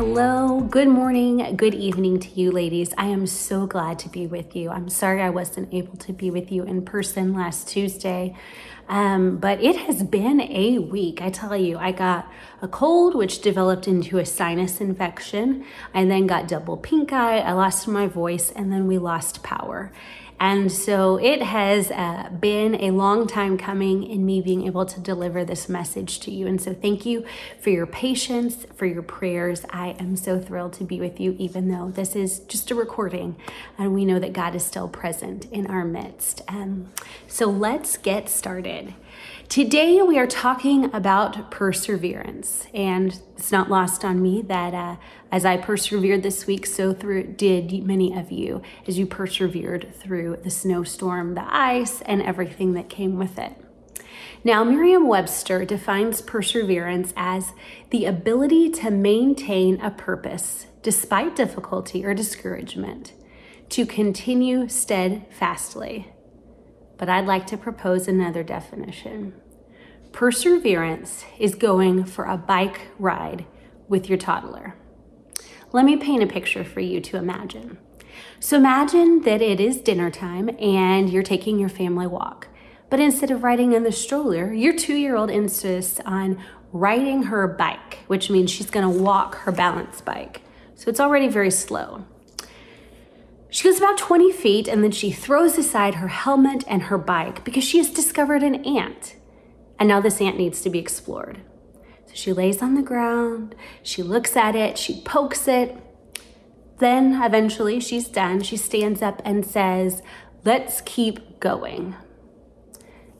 hello. Good morning, good evening to you, ladies. I am so glad to be with you. I'm sorry I wasn't able to be with you in person last Tuesday, um, but it has been a week. I tell you, I got a cold, which developed into a sinus infection. I then got double pink eye. I lost my voice, and then we lost power. And so it has uh, been a long time coming in me being able to deliver this message to you. And so thank you for your patience, for your prayers. I am so thrilled to be with you, even though this is just a recording and we know that God is still present in our midst. Um, so let's get started. Today, we are talking about perseverance, and it's not lost on me that uh, as I persevered this week, so through did many of you as you persevered through the snowstorm, the ice, and everything that came with it. Now, Merriam Webster defines perseverance as the ability to maintain a purpose despite difficulty or discouragement, to continue steadfastly but I'd like to propose another definition. Perseverance is going for a bike ride with your toddler. Let me paint a picture for you to imagine. So imagine that it is dinner time and you're taking your family walk. But instead of riding in the stroller, your two year old insists on riding her bike, which means she's gonna walk her balance bike. So it's already very slow. She goes about 20 feet and then she throws aside her helmet and her bike because she has discovered an ant. And now this ant needs to be explored. So she lays on the ground, she looks at it, she pokes it. Then eventually she's done. She stands up and says, Let's keep going.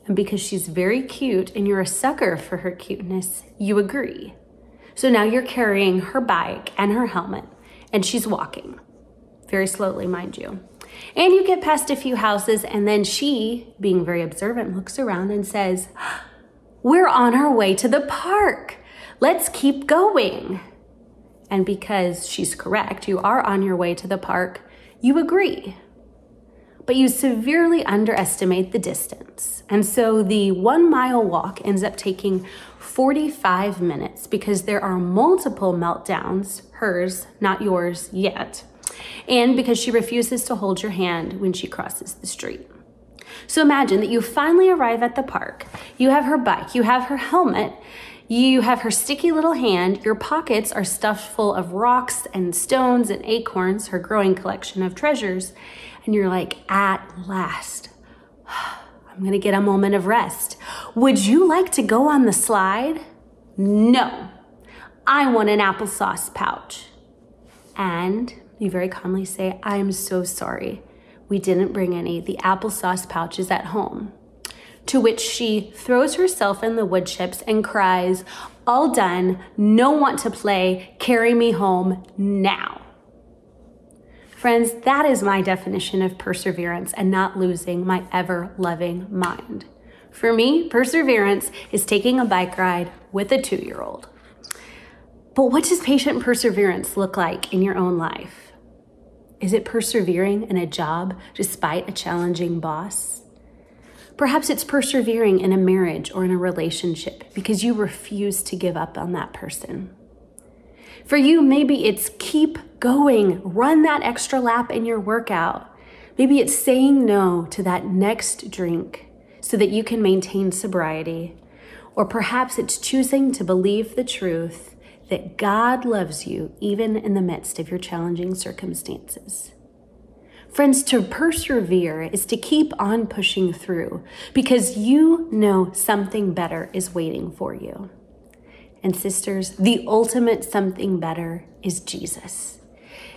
And because she's very cute and you're a sucker for her cuteness, you agree. So now you're carrying her bike and her helmet, and she's walking very slowly, mind you. And you get past a few houses, and then she, being very observant, looks around and says, We're on our way to the park. Let's keep going. And because she's correct, you are on your way to the park, you agree. But you severely underestimate the distance. And so the one mile walk ends up taking 45 minutes because there are multiple meltdowns, hers, not yours yet and because she refuses to hold your hand when she crosses the street. So imagine that you finally arrive at the park. You have her bike, you have her helmet, you have her sticky little hand, your pockets are stuffed full of rocks and stones and acorns, her growing collection of treasures, and you're like, at last. I'm gonna get a moment of rest. Would you like to go on the slide? No. I want an applesauce pouch. And you very calmly say, I'm so sorry. We didn't bring any. The applesauce pouch is at home. To which she throws herself in the wood chips and cries, All done, no want to play, carry me home now. Friends, that is my definition of perseverance and not losing my ever loving mind. For me, perseverance is taking a bike ride with a two year old. But what does patient perseverance look like in your own life? Is it persevering in a job despite a challenging boss? Perhaps it's persevering in a marriage or in a relationship because you refuse to give up on that person. For you, maybe it's keep going, run that extra lap in your workout. Maybe it's saying no to that next drink so that you can maintain sobriety. Or perhaps it's choosing to believe the truth that God loves you even in the midst of your challenging circumstances. Friends, to persevere is to keep on pushing through because you know something better is waiting for you. And sisters, the ultimate something better is Jesus.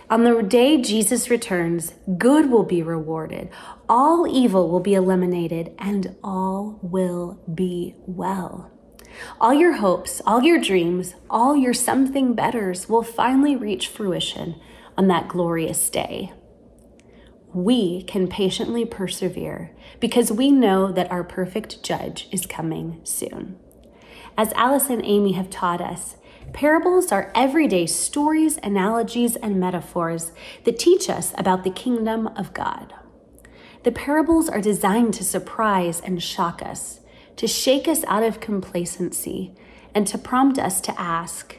On the day Jesus returns, good will be rewarded, all evil will be eliminated, and all will be well. All your hopes, all your dreams, all your something betters will finally reach fruition on that glorious day. We can patiently persevere because we know that our perfect judge is coming soon. As Alice and Amy have taught us, parables are everyday stories, analogies, and metaphors that teach us about the kingdom of God. The parables are designed to surprise and shock us to shake us out of complacency and to prompt us to ask,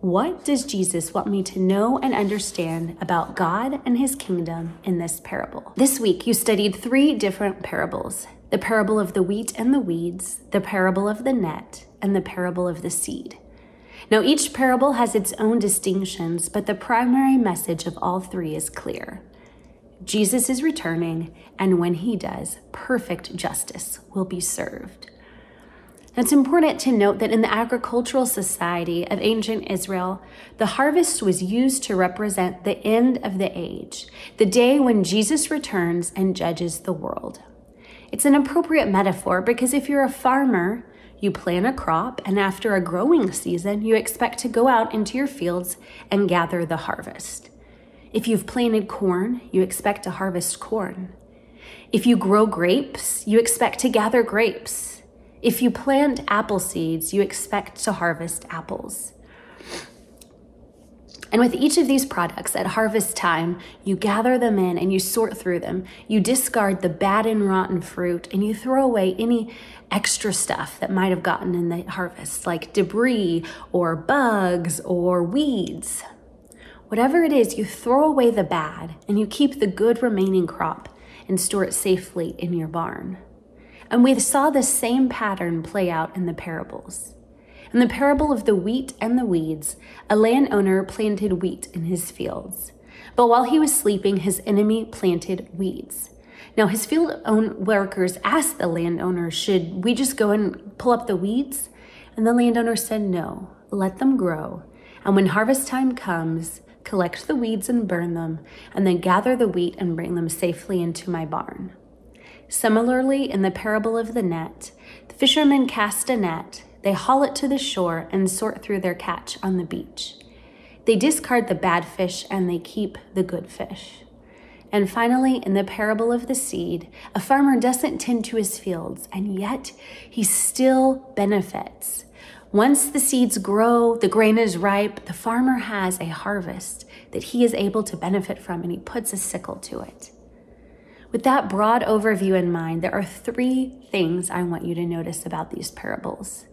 What does Jesus want me to know and understand about God and his kingdom in this parable? This week, you studied three different parables the parable of the wheat and the weeds, the parable of the net, and the parable of the seed. Now, each parable has its own distinctions, but the primary message of all three is clear. Jesus is returning, and when he does, perfect justice will be served. It's important to note that in the agricultural society of ancient Israel, the harvest was used to represent the end of the age, the day when Jesus returns and judges the world. It's an appropriate metaphor because if you're a farmer, you plant a crop, and after a growing season, you expect to go out into your fields and gather the harvest. If you've planted corn, you expect to harvest corn. If you grow grapes, you expect to gather grapes. If you plant apple seeds, you expect to harvest apples. And with each of these products at harvest time, you gather them in and you sort through them. You discard the bad and rotten fruit and you throw away any extra stuff that might have gotten in the harvest, like debris or bugs or weeds. Whatever it is, you throw away the bad and you keep the good remaining crop and store it safely in your barn. And we saw the same pattern play out in the parables. In the parable of the wheat and the weeds, a landowner planted wheat in his fields. But while he was sleeping, his enemy planted weeds. Now, his field workers asked the landowner, Should we just go and pull up the weeds? And the landowner said, No, let them grow. And when harvest time comes, collect the weeds and burn them, and then gather the wheat and bring them safely into my barn. Similarly, in the parable of the net, the fishermen cast a net, they haul it to the shore and sort through their catch on the beach. They discard the bad fish and they keep the good fish. And finally, in the parable of the seed, a farmer doesn't tend to his fields, and yet he still benefits. Once the seeds grow, the grain is ripe, the farmer has a harvest that he is able to benefit from, and he puts a sickle to it. With that broad overview in mind, there are three things I want you to notice about these parables.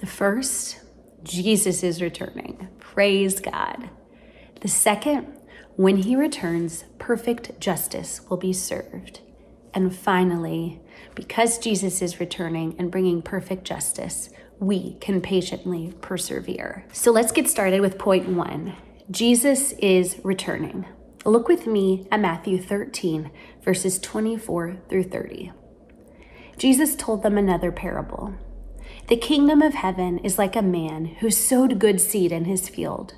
The first, Jesus is returning. Praise God. The second, when he returns, perfect justice will be served. And finally, because Jesus is returning and bringing perfect justice, we can patiently persevere. So let's get started with point one Jesus is returning. Look with me at Matthew 13, verses 24 through 30. Jesus told them another parable. The kingdom of heaven is like a man who sowed good seed in his field.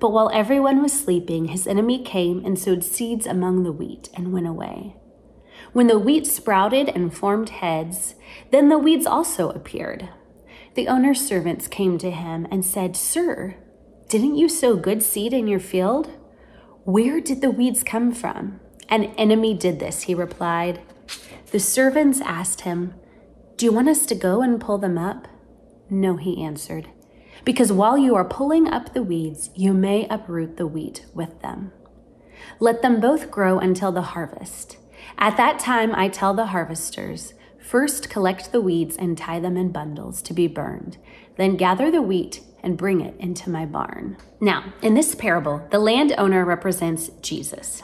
But while everyone was sleeping, his enemy came and sowed seeds among the wheat and went away. When the wheat sprouted and formed heads, then the weeds also appeared. The owner's servants came to him and said, Sir, didn't you sow good seed in your field? Where did the weeds come from? An enemy did this, he replied. The servants asked him, Do you want us to go and pull them up? No, he answered, because while you are pulling up the weeds, you may uproot the wheat with them. Let them both grow until the harvest. At that time, I tell the harvesters, First collect the weeds and tie them in bundles to be burned, then gather the wheat and bring it into my barn. Now, in this parable, the landowner represents Jesus.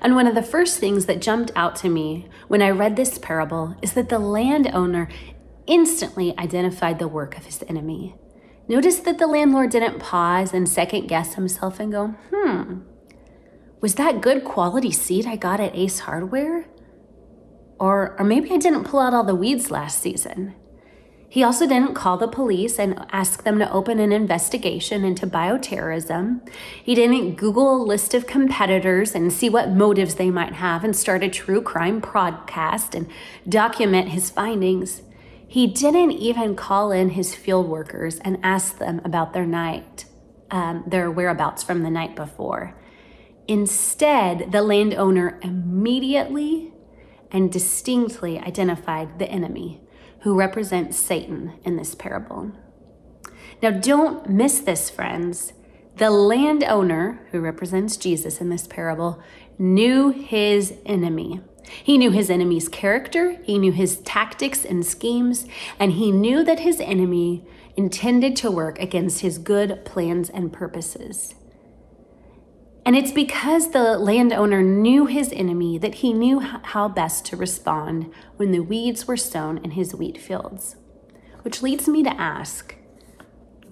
And one of the first things that jumped out to me when I read this parable is that the landowner instantly identified the work of his enemy. Notice that the landlord didn't pause and second guess himself and go, hmm, was that good quality seed I got at Ace Hardware? Or, or maybe I didn't pull out all the weeds last season. He also didn't call the police and ask them to open an investigation into bioterrorism. He didn't Google a list of competitors and see what motives they might have and start a true crime podcast and document his findings. He didn't even call in his field workers and ask them about their night, um, their whereabouts from the night before. Instead, the landowner immediately and distinctly identified the enemy who represents Satan in this parable. Now, don't miss this, friends. The landowner, who represents Jesus in this parable, knew his enemy. He knew his enemy's character, he knew his tactics and schemes, and he knew that his enemy intended to work against his good plans and purposes. And it's because the landowner knew his enemy that he knew how best to respond when the weeds were sown in his wheat fields. Which leads me to ask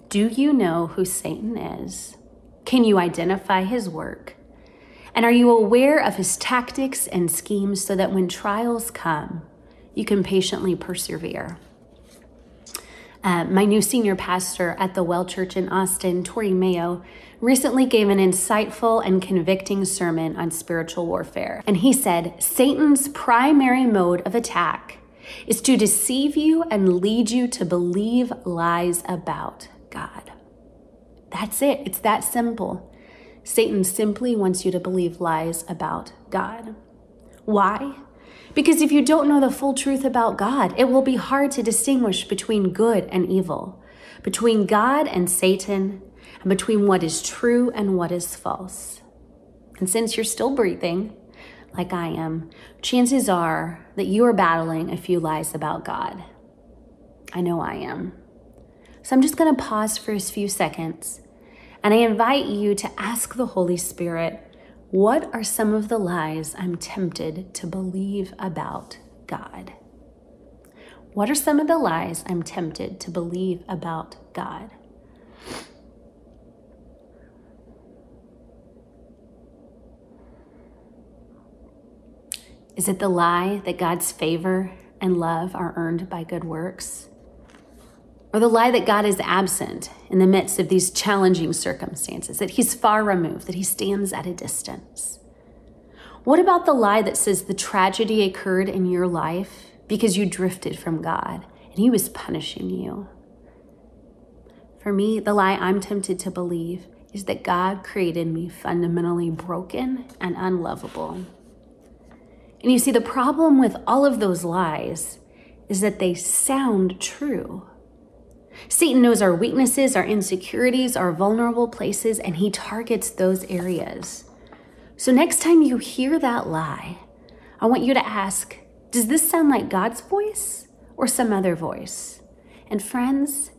Do you know who Satan is? Can you identify his work? And are you aware of his tactics and schemes so that when trials come, you can patiently persevere? Uh, my new senior pastor at the Well Church in Austin, Tori Mayo, recently gave an insightful and convicting sermon on spiritual warfare. And he said Satan's primary mode of attack is to deceive you and lead you to believe lies about God. That's it, it's that simple. Satan simply wants you to believe lies about God. Why? Because if you don't know the full truth about God, it will be hard to distinguish between good and evil, between God and Satan, and between what is true and what is false. And since you're still breathing, like I am, chances are that you are battling a few lies about God. I know I am. So I'm just going to pause for a few seconds and I invite you to ask the Holy Spirit, what are some of the lies I'm tempted to believe about God? What are some of the lies I'm tempted to believe about God? Is it the lie that God's favor and love are earned by good works? Or the lie that God is absent in the midst of these challenging circumstances, that He's far removed, that He stands at a distance? What about the lie that says the tragedy occurred in your life because you drifted from God and He was punishing you? For me, the lie I'm tempted to believe is that God created me fundamentally broken and unlovable. And you see, the problem with all of those lies is that they sound true. Satan knows our weaknesses, our insecurities, our vulnerable places, and he targets those areas. So, next time you hear that lie, I want you to ask Does this sound like God's voice or some other voice? And, friends,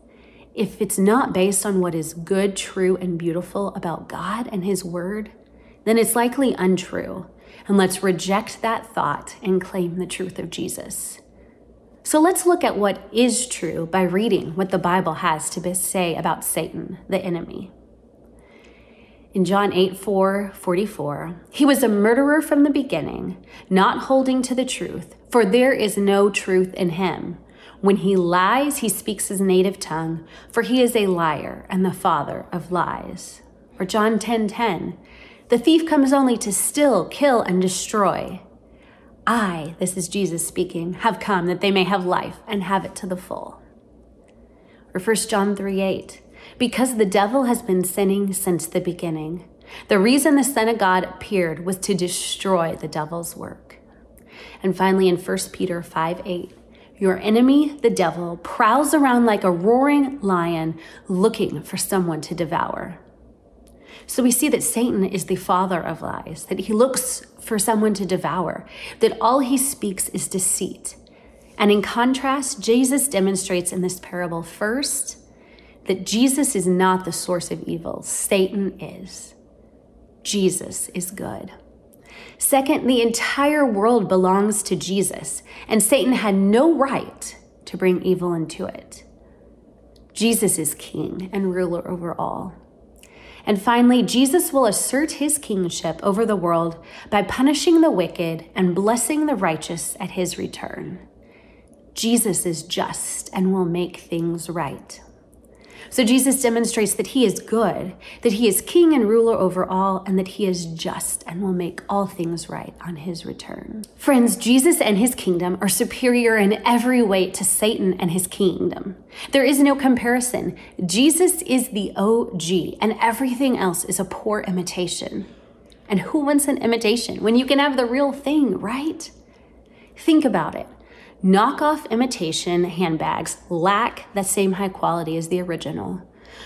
if it's not based on what is good, true, and beautiful about God and His Word, then it's likely untrue and let's reject that thought and claim the truth of Jesus. So let's look at what is true by reading what the Bible has to say about Satan, the enemy. In John 8 4 44, he was a murderer from the beginning, not holding to the truth, for there is no truth in him. When he lies, he speaks his native tongue, for he is a liar and the father of lies. Or John 10 10, the thief comes only to steal, kill, and destroy. I, this is Jesus speaking, have come that they may have life and have it to the full. Or 1 John 3 8, because the devil has been sinning since the beginning. The reason the Son of God appeared was to destroy the devil's work. And finally, in 1 Peter 5 8, your enemy, the devil, prowls around like a roaring lion looking for someone to devour. So we see that Satan is the father of lies, that he looks for someone to devour, that all he speaks is deceit. And in contrast, Jesus demonstrates in this parable first that Jesus is not the source of evil, Satan is. Jesus is good. Second, the entire world belongs to Jesus, and Satan had no right to bring evil into it. Jesus is king and ruler over all. And finally, Jesus will assert his kingship over the world by punishing the wicked and blessing the righteous at his return. Jesus is just and will make things right. So Jesus demonstrates that he is good, that he is king and ruler over all, and that he is just and will make all things right on his return. Friends, Jesus and his kingdom are superior in every way to Satan and his kingdom. There is no comparison. Jesus is the OG, and everything else is a poor imitation. And who wants an imitation when you can have the real thing, right? Think about it. Knockoff imitation handbags lack the same high quality as the original.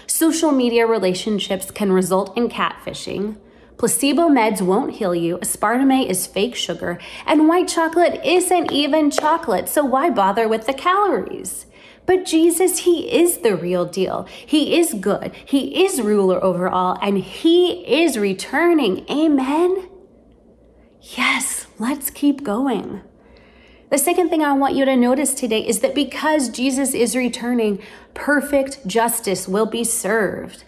Social media relationships can result in catfishing. Placebo meds won't heal you, aspartame is fake sugar, and white chocolate isn't even chocolate, so why bother with the calories? But Jesus, He is the real deal. He is good. He is ruler over all, and He is returning. Amen. Yes, let's keep going. The second thing I want you to notice today is that because Jesus is returning, perfect justice will be served.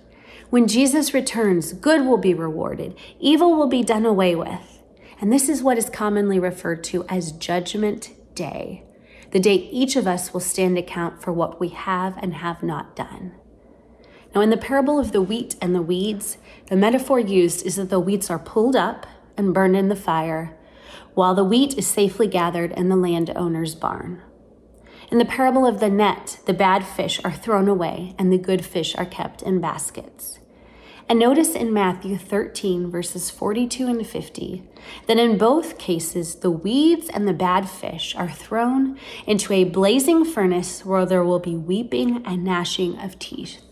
When Jesus returns, good will be rewarded, evil will be done away with. And this is what is commonly referred to as Judgment Day, the day each of us will stand account for what we have and have not done. Now, in the parable of the wheat and the weeds, the metaphor used is that the weeds are pulled up and burned in the fire, while the wheat is safely gathered in the landowner's barn. In the parable of the net, the bad fish are thrown away and the good fish are kept in baskets. And notice in Matthew 13, verses 42 and 50, that in both cases, the weeds and the bad fish are thrown into a blazing furnace where there will be weeping and gnashing of teeth.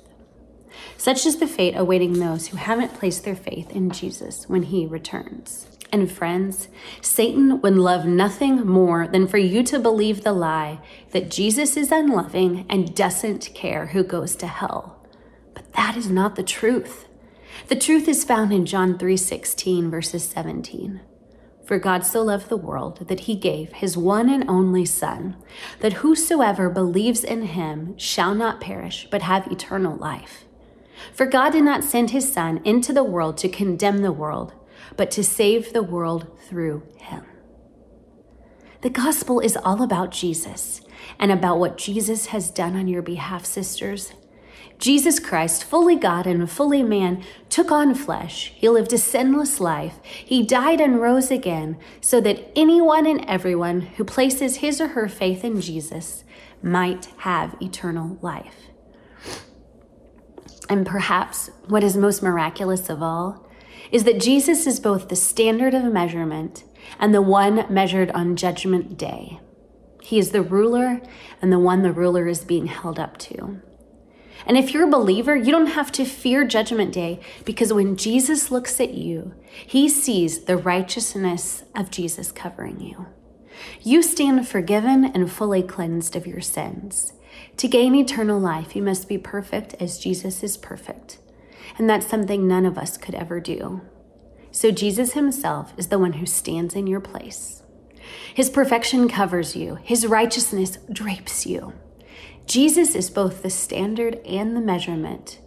Such is the fate awaiting those who haven't placed their faith in Jesus when he returns. And friends, Satan would love nothing more than for you to believe the lie that Jesus is unloving and doesn't care who goes to hell. But that is not the truth. The truth is found in John 3:16 verses 17. For God so loved the world that he gave his one and only son, that whosoever believes in him shall not perish but have eternal life. For God did not send his son into the world to condemn the world, but to save the world through him. The gospel is all about Jesus and about what Jesus has done on your behalf, sisters. Jesus Christ, fully God and fully man, took on flesh. He lived a sinless life. He died and rose again so that anyone and everyone who places his or her faith in Jesus might have eternal life. And perhaps what is most miraculous of all is that Jesus is both the standard of measurement and the one measured on Judgment Day. He is the ruler and the one the ruler is being held up to. And if you're a believer, you don't have to fear Judgment Day because when Jesus looks at you, he sees the righteousness of Jesus covering you. You stand forgiven and fully cleansed of your sins. To gain eternal life, you must be perfect as Jesus is perfect. And that's something none of us could ever do. So Jesus himself is the one who stands in your place. His perfection covers you, his righteousness drapes you. Jesus is both the standard and the measurement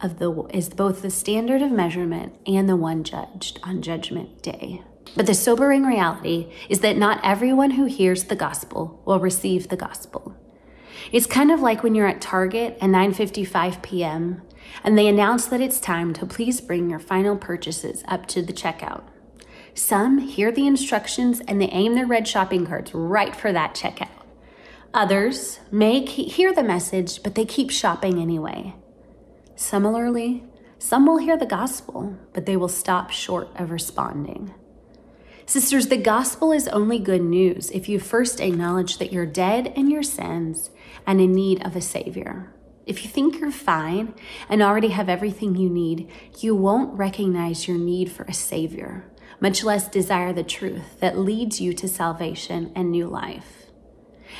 of the is both the standard of measurement and the one judged on judgment day. But the sobering reality is that not everyone who hears the gospel will receive the gospel. It's kind of like when you're at Target at 9:55 p.m. and they announce that it's time to please bring your final purchases up to the checkout. Some hear the instructions and they aim their red shopping carts right for that checkout. Others may hear the message, but they keep shopping anyway. Similarly, some will hear the gospel, but they will stop short of responding. Sisters, the gospel is only good news if you first acknowledge that you're dead in your sins and in need of a Savior. If you think you're fine and already have everything you need, you won't recognize your need for a Savior, much less desire the truth that leads you to salvation and new life.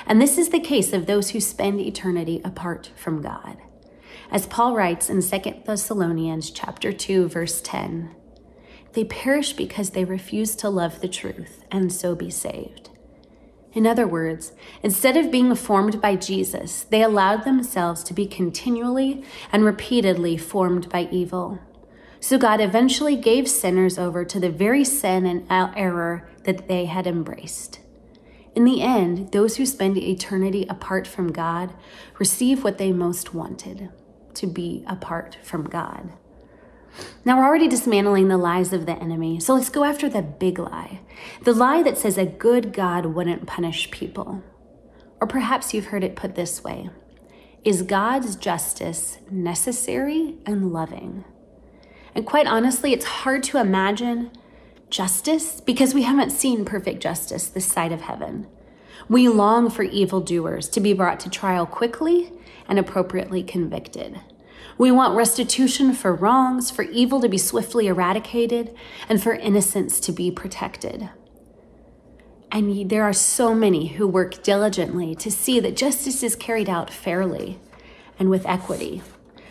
And this is the case of those who spend eternity apart from God. As Paul writes in 2 Thessalonians chapter 2 verse 10, they perish because they refuse to love the truth and so be saved. In other words, instead of being formed by Jesus, they allowed themselves to be continually and repeatedly formed by evil. So God eventually gave sinners over to the very sin and error that they had embraced. In the end, those who spend eternity apart from God receive what they most wanted to be apart from God. Now, we're already dismantling the lies of the enemy, so let's go after the big lie the lie that says a good God wouldn't punish people. Or perhaps you've heard it put this way Is God's justice necessary and loving? And quite honestly, it's hard to imagine justice because we haven't seen perfect justice this side of heaven. We long for evildoers to be brought to trial quickly and appropriately convicted. We want restitution for wrongs, for evil to be swiftly eradicated, and for innocence to be protected. And there are so many who work diligently to see that justice is carried out fairly and with equity.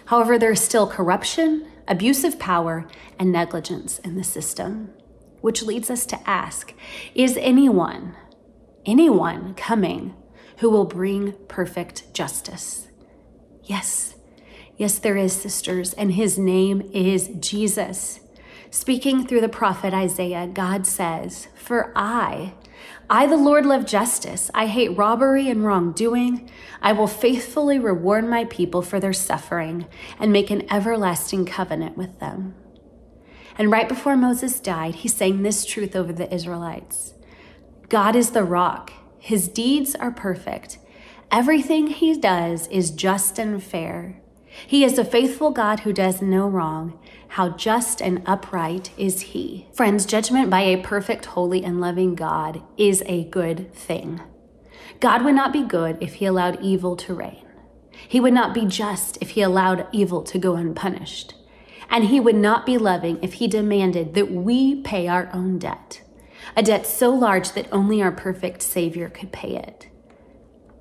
However, there is still corruption, abuse of power, and negligence in the system, which leads us to ask Is anyone, anyone coming who will bring perfect justice? Yes, yes, there is, sisters, and his name is Jesus. Speaking through the prophet Isaiah, God says, For I, I, the Lord, love justice. I hate robbery and wrongdoing. I will faithfully reward my people for their suffering and make an everlasting covenant with them. And right before Moses died, he sang this truth over the Israelites God is the rock, his deeds are perfect. Everything he does is just and fair. He is a faithful God who does no wrong. How just and upright is he. Friends, judgment by a perfect, holy, and loving God is a good thing. God would not be good if he allowed evil to reign. He would not be just if he allowed evil to go unpunished. And he would not be loving if he demanded that we pay our own debt, a debt so large that only our perfect Savior could pay it.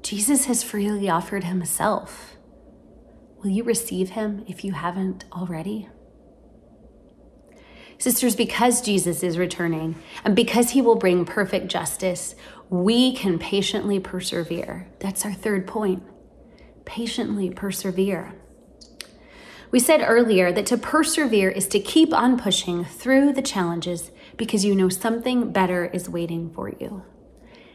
Jesus has freely offered himself. Will you receive him if you haven't already? Sisters, because Jesus is returning and because he will bring perfect justice, we can patiently persevere. That's our third point. Patiently persevere. We said earlier that to persevere is to keep on pushing through the challenges because you know something better is waiting for you.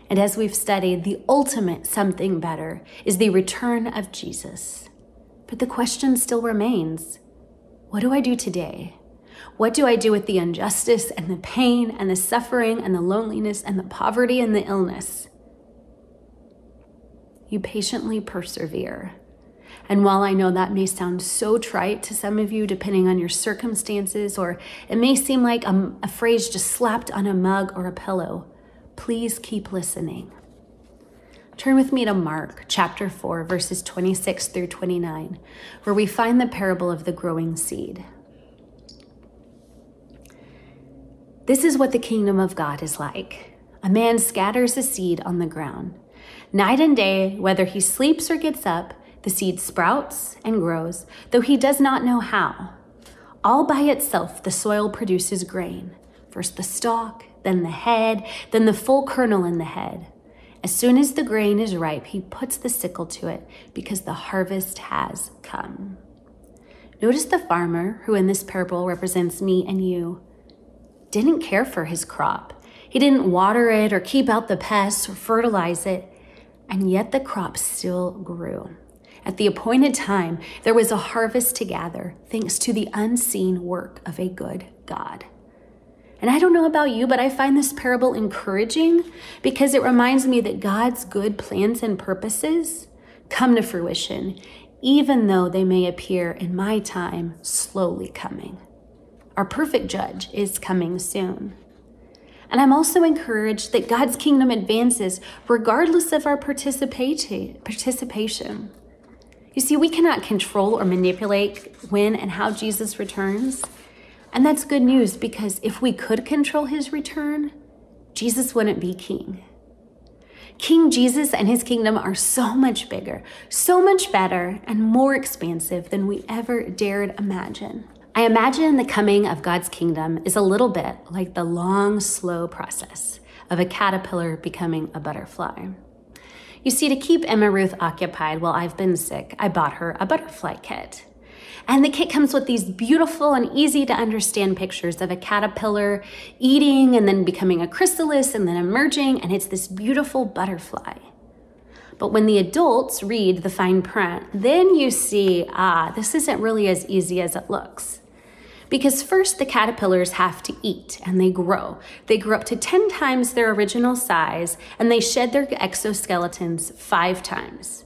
And as we've studied, the ultimate something better is the return of Jesus. But the question still remains what do I do today? What do I do with the injustice and the pain and the suffering and the loneliness and the poverty and the illness? You patiently persevere. And while I know that may sound so trite to some of you, depending on your circumstances, or it may seem like a, a phrase just slapped on a mug or a pillow, please keep listening. Turn with me to Mark chapter 4, verses 26 through 29, where we find the parable of the growing seed. This is what the kingdom of God is like. A man scatters a seed on the ground. Night and day, whether he sleeps or gets up, the seed sprouts and grows, though he does not know how. All by itself, the soil produces grain first the stalk, then the head, then the full kernel in the head. As soon as the grain is ripe, he puts the sickle to it because the harvest has come. Notice the farmer, who in this parable represents me and you, didn't care for his crop. He didn't water it or keep out the pests or fertilize it, and yet the crop still grew. At the appointed time, there was a harvest to gather, thanks to the unseen work of a good God. And I don't know about you, but I find this parable encouraging because it reminds me that God's good plans and purposes come to fruition, even though they may appear in my time slowly coming. Our perfect judge is coming soon. And I'm also encouraged that God's kingdom advances regardless of our participation. You see, we cannot control or manipulate when and how Jesus returns. And that's good news because if we could control his return, Jesus wouldn't be king. King Jesus and his kingdom are so much bigger, so much better, and more expansive than we ever dared imagine. I imagine the coming of God's kingdom is a little bit like the long, slow process of a caterpillar becoming a butterfly. You see, to keep Emma Ruth occupied while I've been sick, I bought her a butterfly kit. And the kit comes with these beautiful and easy to understand pictures of a caterpillar eating and then becoming a chrysalis and then emerging, and it's this beautiful butterfly. But when the adults read the fine print, then you see, ah, this isn't really as easy as it looks. Because first, the caterpillars have to eat and they grow. They grow up to 10 times their original size and they shed their exoskeletons five times.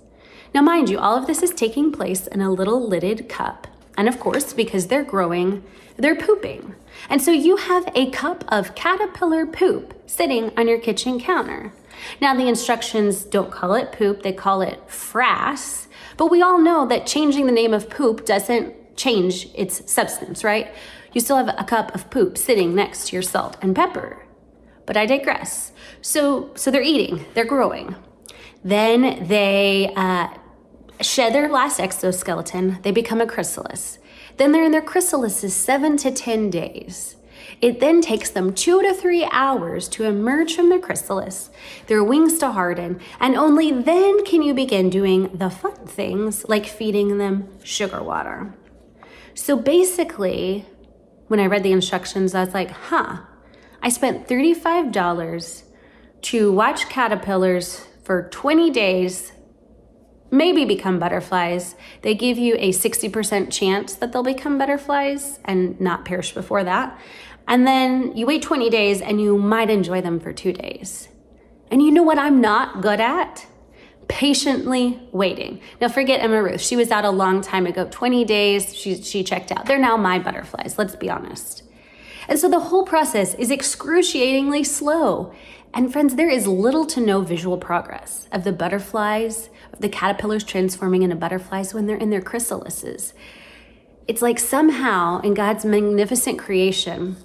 Now, mind you, all of this is taking place in a little lidded cup. And of course, because they're growing, they're pooping. And so you have a cup of caterpillar poop sitting on your kitchen counter. Now, the instructions don't call it poop, they call it frass. But we all know that changing the name of poop doesn't change its substance, right? You still have a cup of poop sitting next to your salt and pepper. but I digress. So, so they're eating, they're growing. Then they uh, shed their last exoskeleton, they become a chrysalis. Then they're in their chrysalises seven to 10 days. It then takes them two to three hours to emerge from their chrysalis, their wings to harden, and only then can you begin doing the fun things like feeding them sugar water. So basically, when I read the instructions, I was like, huh, I spent $35 to watch caterpillars for 20 days maybe become butterflies. They give you a 60% chance that they'll become butterflies and not perish before that. And then you wait 20 days and you might enjoy them for two days. And you know what I'm not good at? Patiently waiting. Now, forget Emma Ruth. She was out a long time ago 20 days, she, she checked out. They're now my butterflies, let's be honest. And so the whole process is excruciatingly slow. And friends, there is little to no visual progress of the butterflies, the caterpillars transforming into butterflies when they're in their chrysalises. It's like somehow in God's magnificent creation,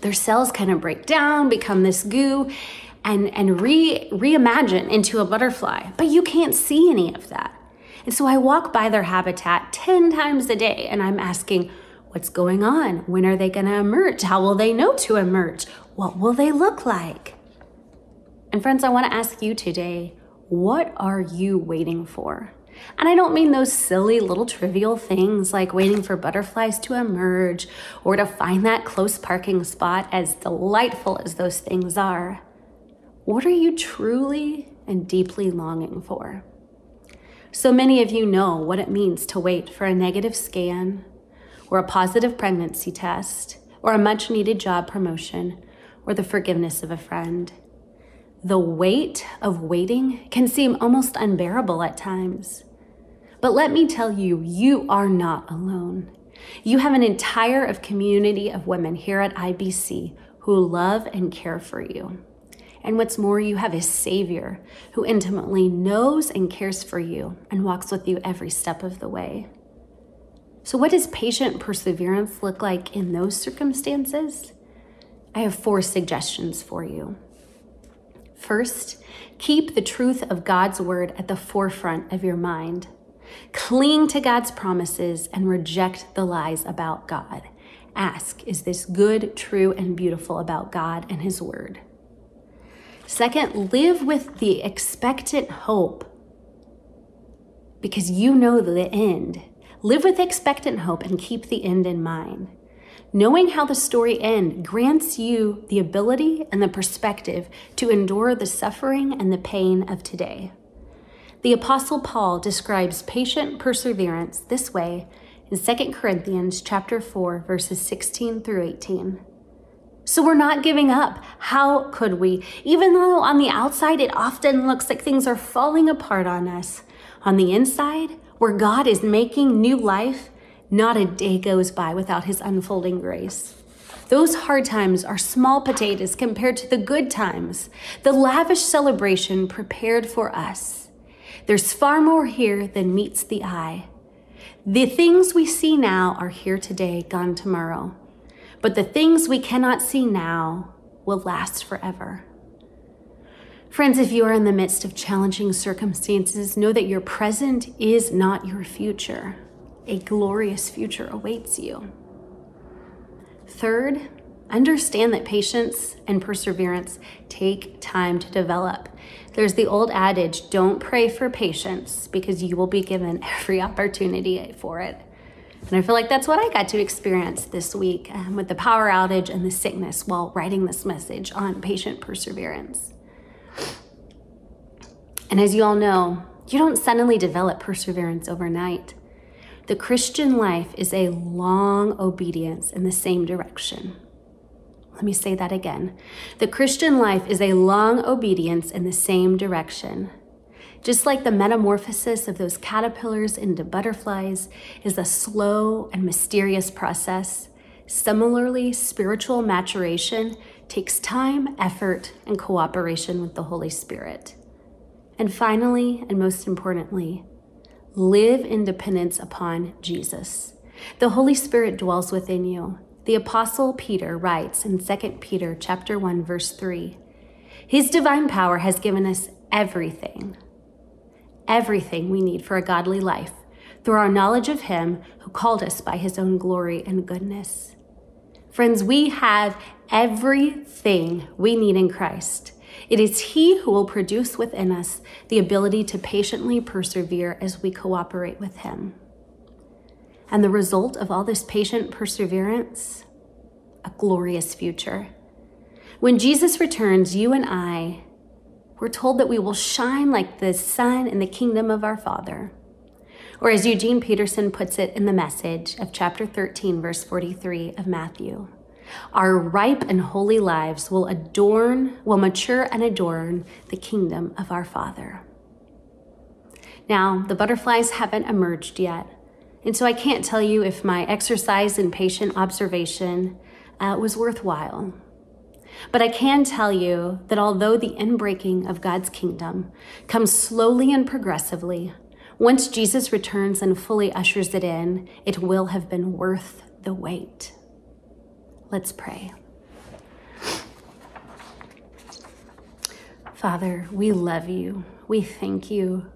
their cells kind of break down, become this goo, and, and re, reimagine into a butterfly. But you can't see any of that. And so I walk by their habitat 10 times a day and I'm asking, what's going on? When are they going to emerge? How will they know to emerge? What will they look like? And friends, I want to ask you today, what are you waiting for? And I don't mean those silly little trivial things like waiting for butterflies to emerge or to find that close parking spot, as delightful as those things are. What are you truly and deeply longing for? So many of you know what it means to wait for a negative scan or a positive pregnancy test or a much needed job promotion or the forgiveness of a friend. The weight of waiting can seem almost unbearable at times. But let me tell you, you are not alone. You have an entire of community of women here at IBC who love and care for you. And what's more, you have a Savior who intimately knows and cares for you and walks with you every step of the way. So, what does patient perseverance look like in those circumstances? I have four suggestions for you. First, keep the truth of God's word at the forefront of your mind. Cling to God's promises and reject the lies about God. Ask, is this good, true, and beautiful about God and His Word? Second, live with the expectant hope because you know the end. Live with expectant hope and keep the end in mind. Knowing how the story ends grants you the ability and the perspective to endure the suffering and the pain of today. The apostle Paul describes patient perseverance this way in 2 Corinthians chapter 4 verses 16 through 18. So we're not giving up. How could we? Even though on the outside it often looks like things are falling apart on us, on the inside, where God is making new life, not a day goes by without his unfolding grace. Those hard times are small potatoes compared to the good times, the lavish celebration prepared for us. There's far more here than meets the eye. The things we see now are here today, gone tomorrow. But the things we cannot see now will last forever. Friends, if you are in the midst of challenging circumstances, know that your present is not your future a glorious future awaits you. Third, understand that patience and perseverance take time to develop. There's the old adage don't pray for patience because you will be given every opportunity for it. And I feel like that's what I got to experience this week um, with the power outage and the sickness while writing this message on patient perseverance. And as you all know, you don't suddenly develop perseverance overnight. The Christian life is a long obedience in the same direction. Let me say that again. The Christian life is a long obedience in the same direction. Just like the metamorphosis of those caterpillars into butterflies is a slow and mysterious process, similarly, spiritual maturation takes time, effort, and cooperation with the Holy Spirit. And finally, and most importantly, Live in dependence upon Jesus. The Holy Spirit dwells within you. the apostle Peter writes in 2 Peter chapter 1 verse 3, his divine power has given us everything, everything we need for a godly life through our knowledge of him who called us by his own glory and goodness. Friends, we have everything we need in Christ. It is He who will produce within us the ability to patiently persevere as we cooperate with Him. And the result of all this patient perseverance? A glorious future. When Jesus returns, you and I, we're told that we will shine like the sun in the kingdom of our Father. Or as Eugene Peterson puts it in the message of chapter 13, verse 43 of Matthew, our ripe and holy lives will adorn, will mature and adorn the kingdom of our Father. Now, the butterflies haven't emerged yet, and so I can't tell you if my exercise and patient observation uh, was worthwhile. But I can tell you that although the inbreaking of God's kingdom comes slowly and progressively, once Jesus returns and fully ushers it in, it will have been worth the wait. Let's pray. Father, we love you. We thank you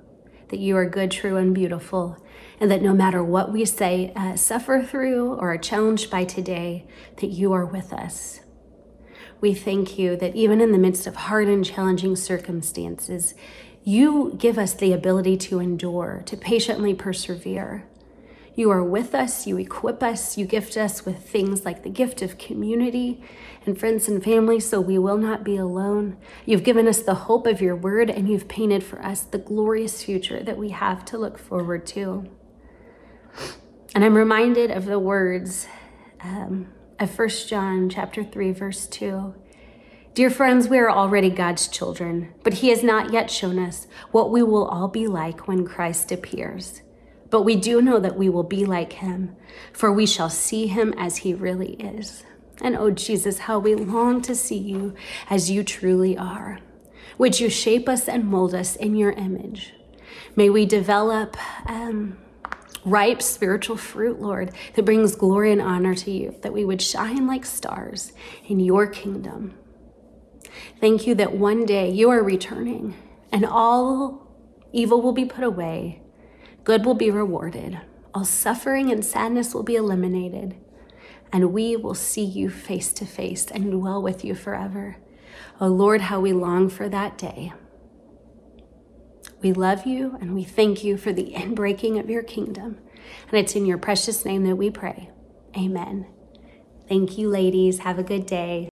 that you are good, true, and beautiful, and that no matter what we say, uh, suffer through, or are challenged by today, that you are with us. We thank you that even in the midst of hard and challenging circumstances, you give us the ability to endure, to patiently persevere. You are with us, you equip us, you gift us with things like the gift of community and friends and family so we will not be alone. You've given us the hope of your word and you've painted for us the glorious future that we have to look forward to. And I'm reminded of the words um, of 1 John chapter 3 verse 2. Dear friends, we are already God's children, but he has not yet shown us what we will all be like when Christ appears. But we do know that we will be like him, for we shall see him as he really is. And oh, Jesus, how we long to see you as you truly are. Would you shape us and mold us in your image? May we develop um, ripe spiritual fruit, Lord, that brings glory and honor to you, that we would shine like stars in your kingdom. Thank you that one day you are returning and all evil will be put away Good will be rewarded, all suffering and sadness will be eliminated, and we will see you face to face and dwell with you forever. Oh Lord, how we long for that day. We love you and we thank you for the inbreaking of your kingdom. And it's in your precious name that we pray. Amen. Thank you, ladies. Have a good day.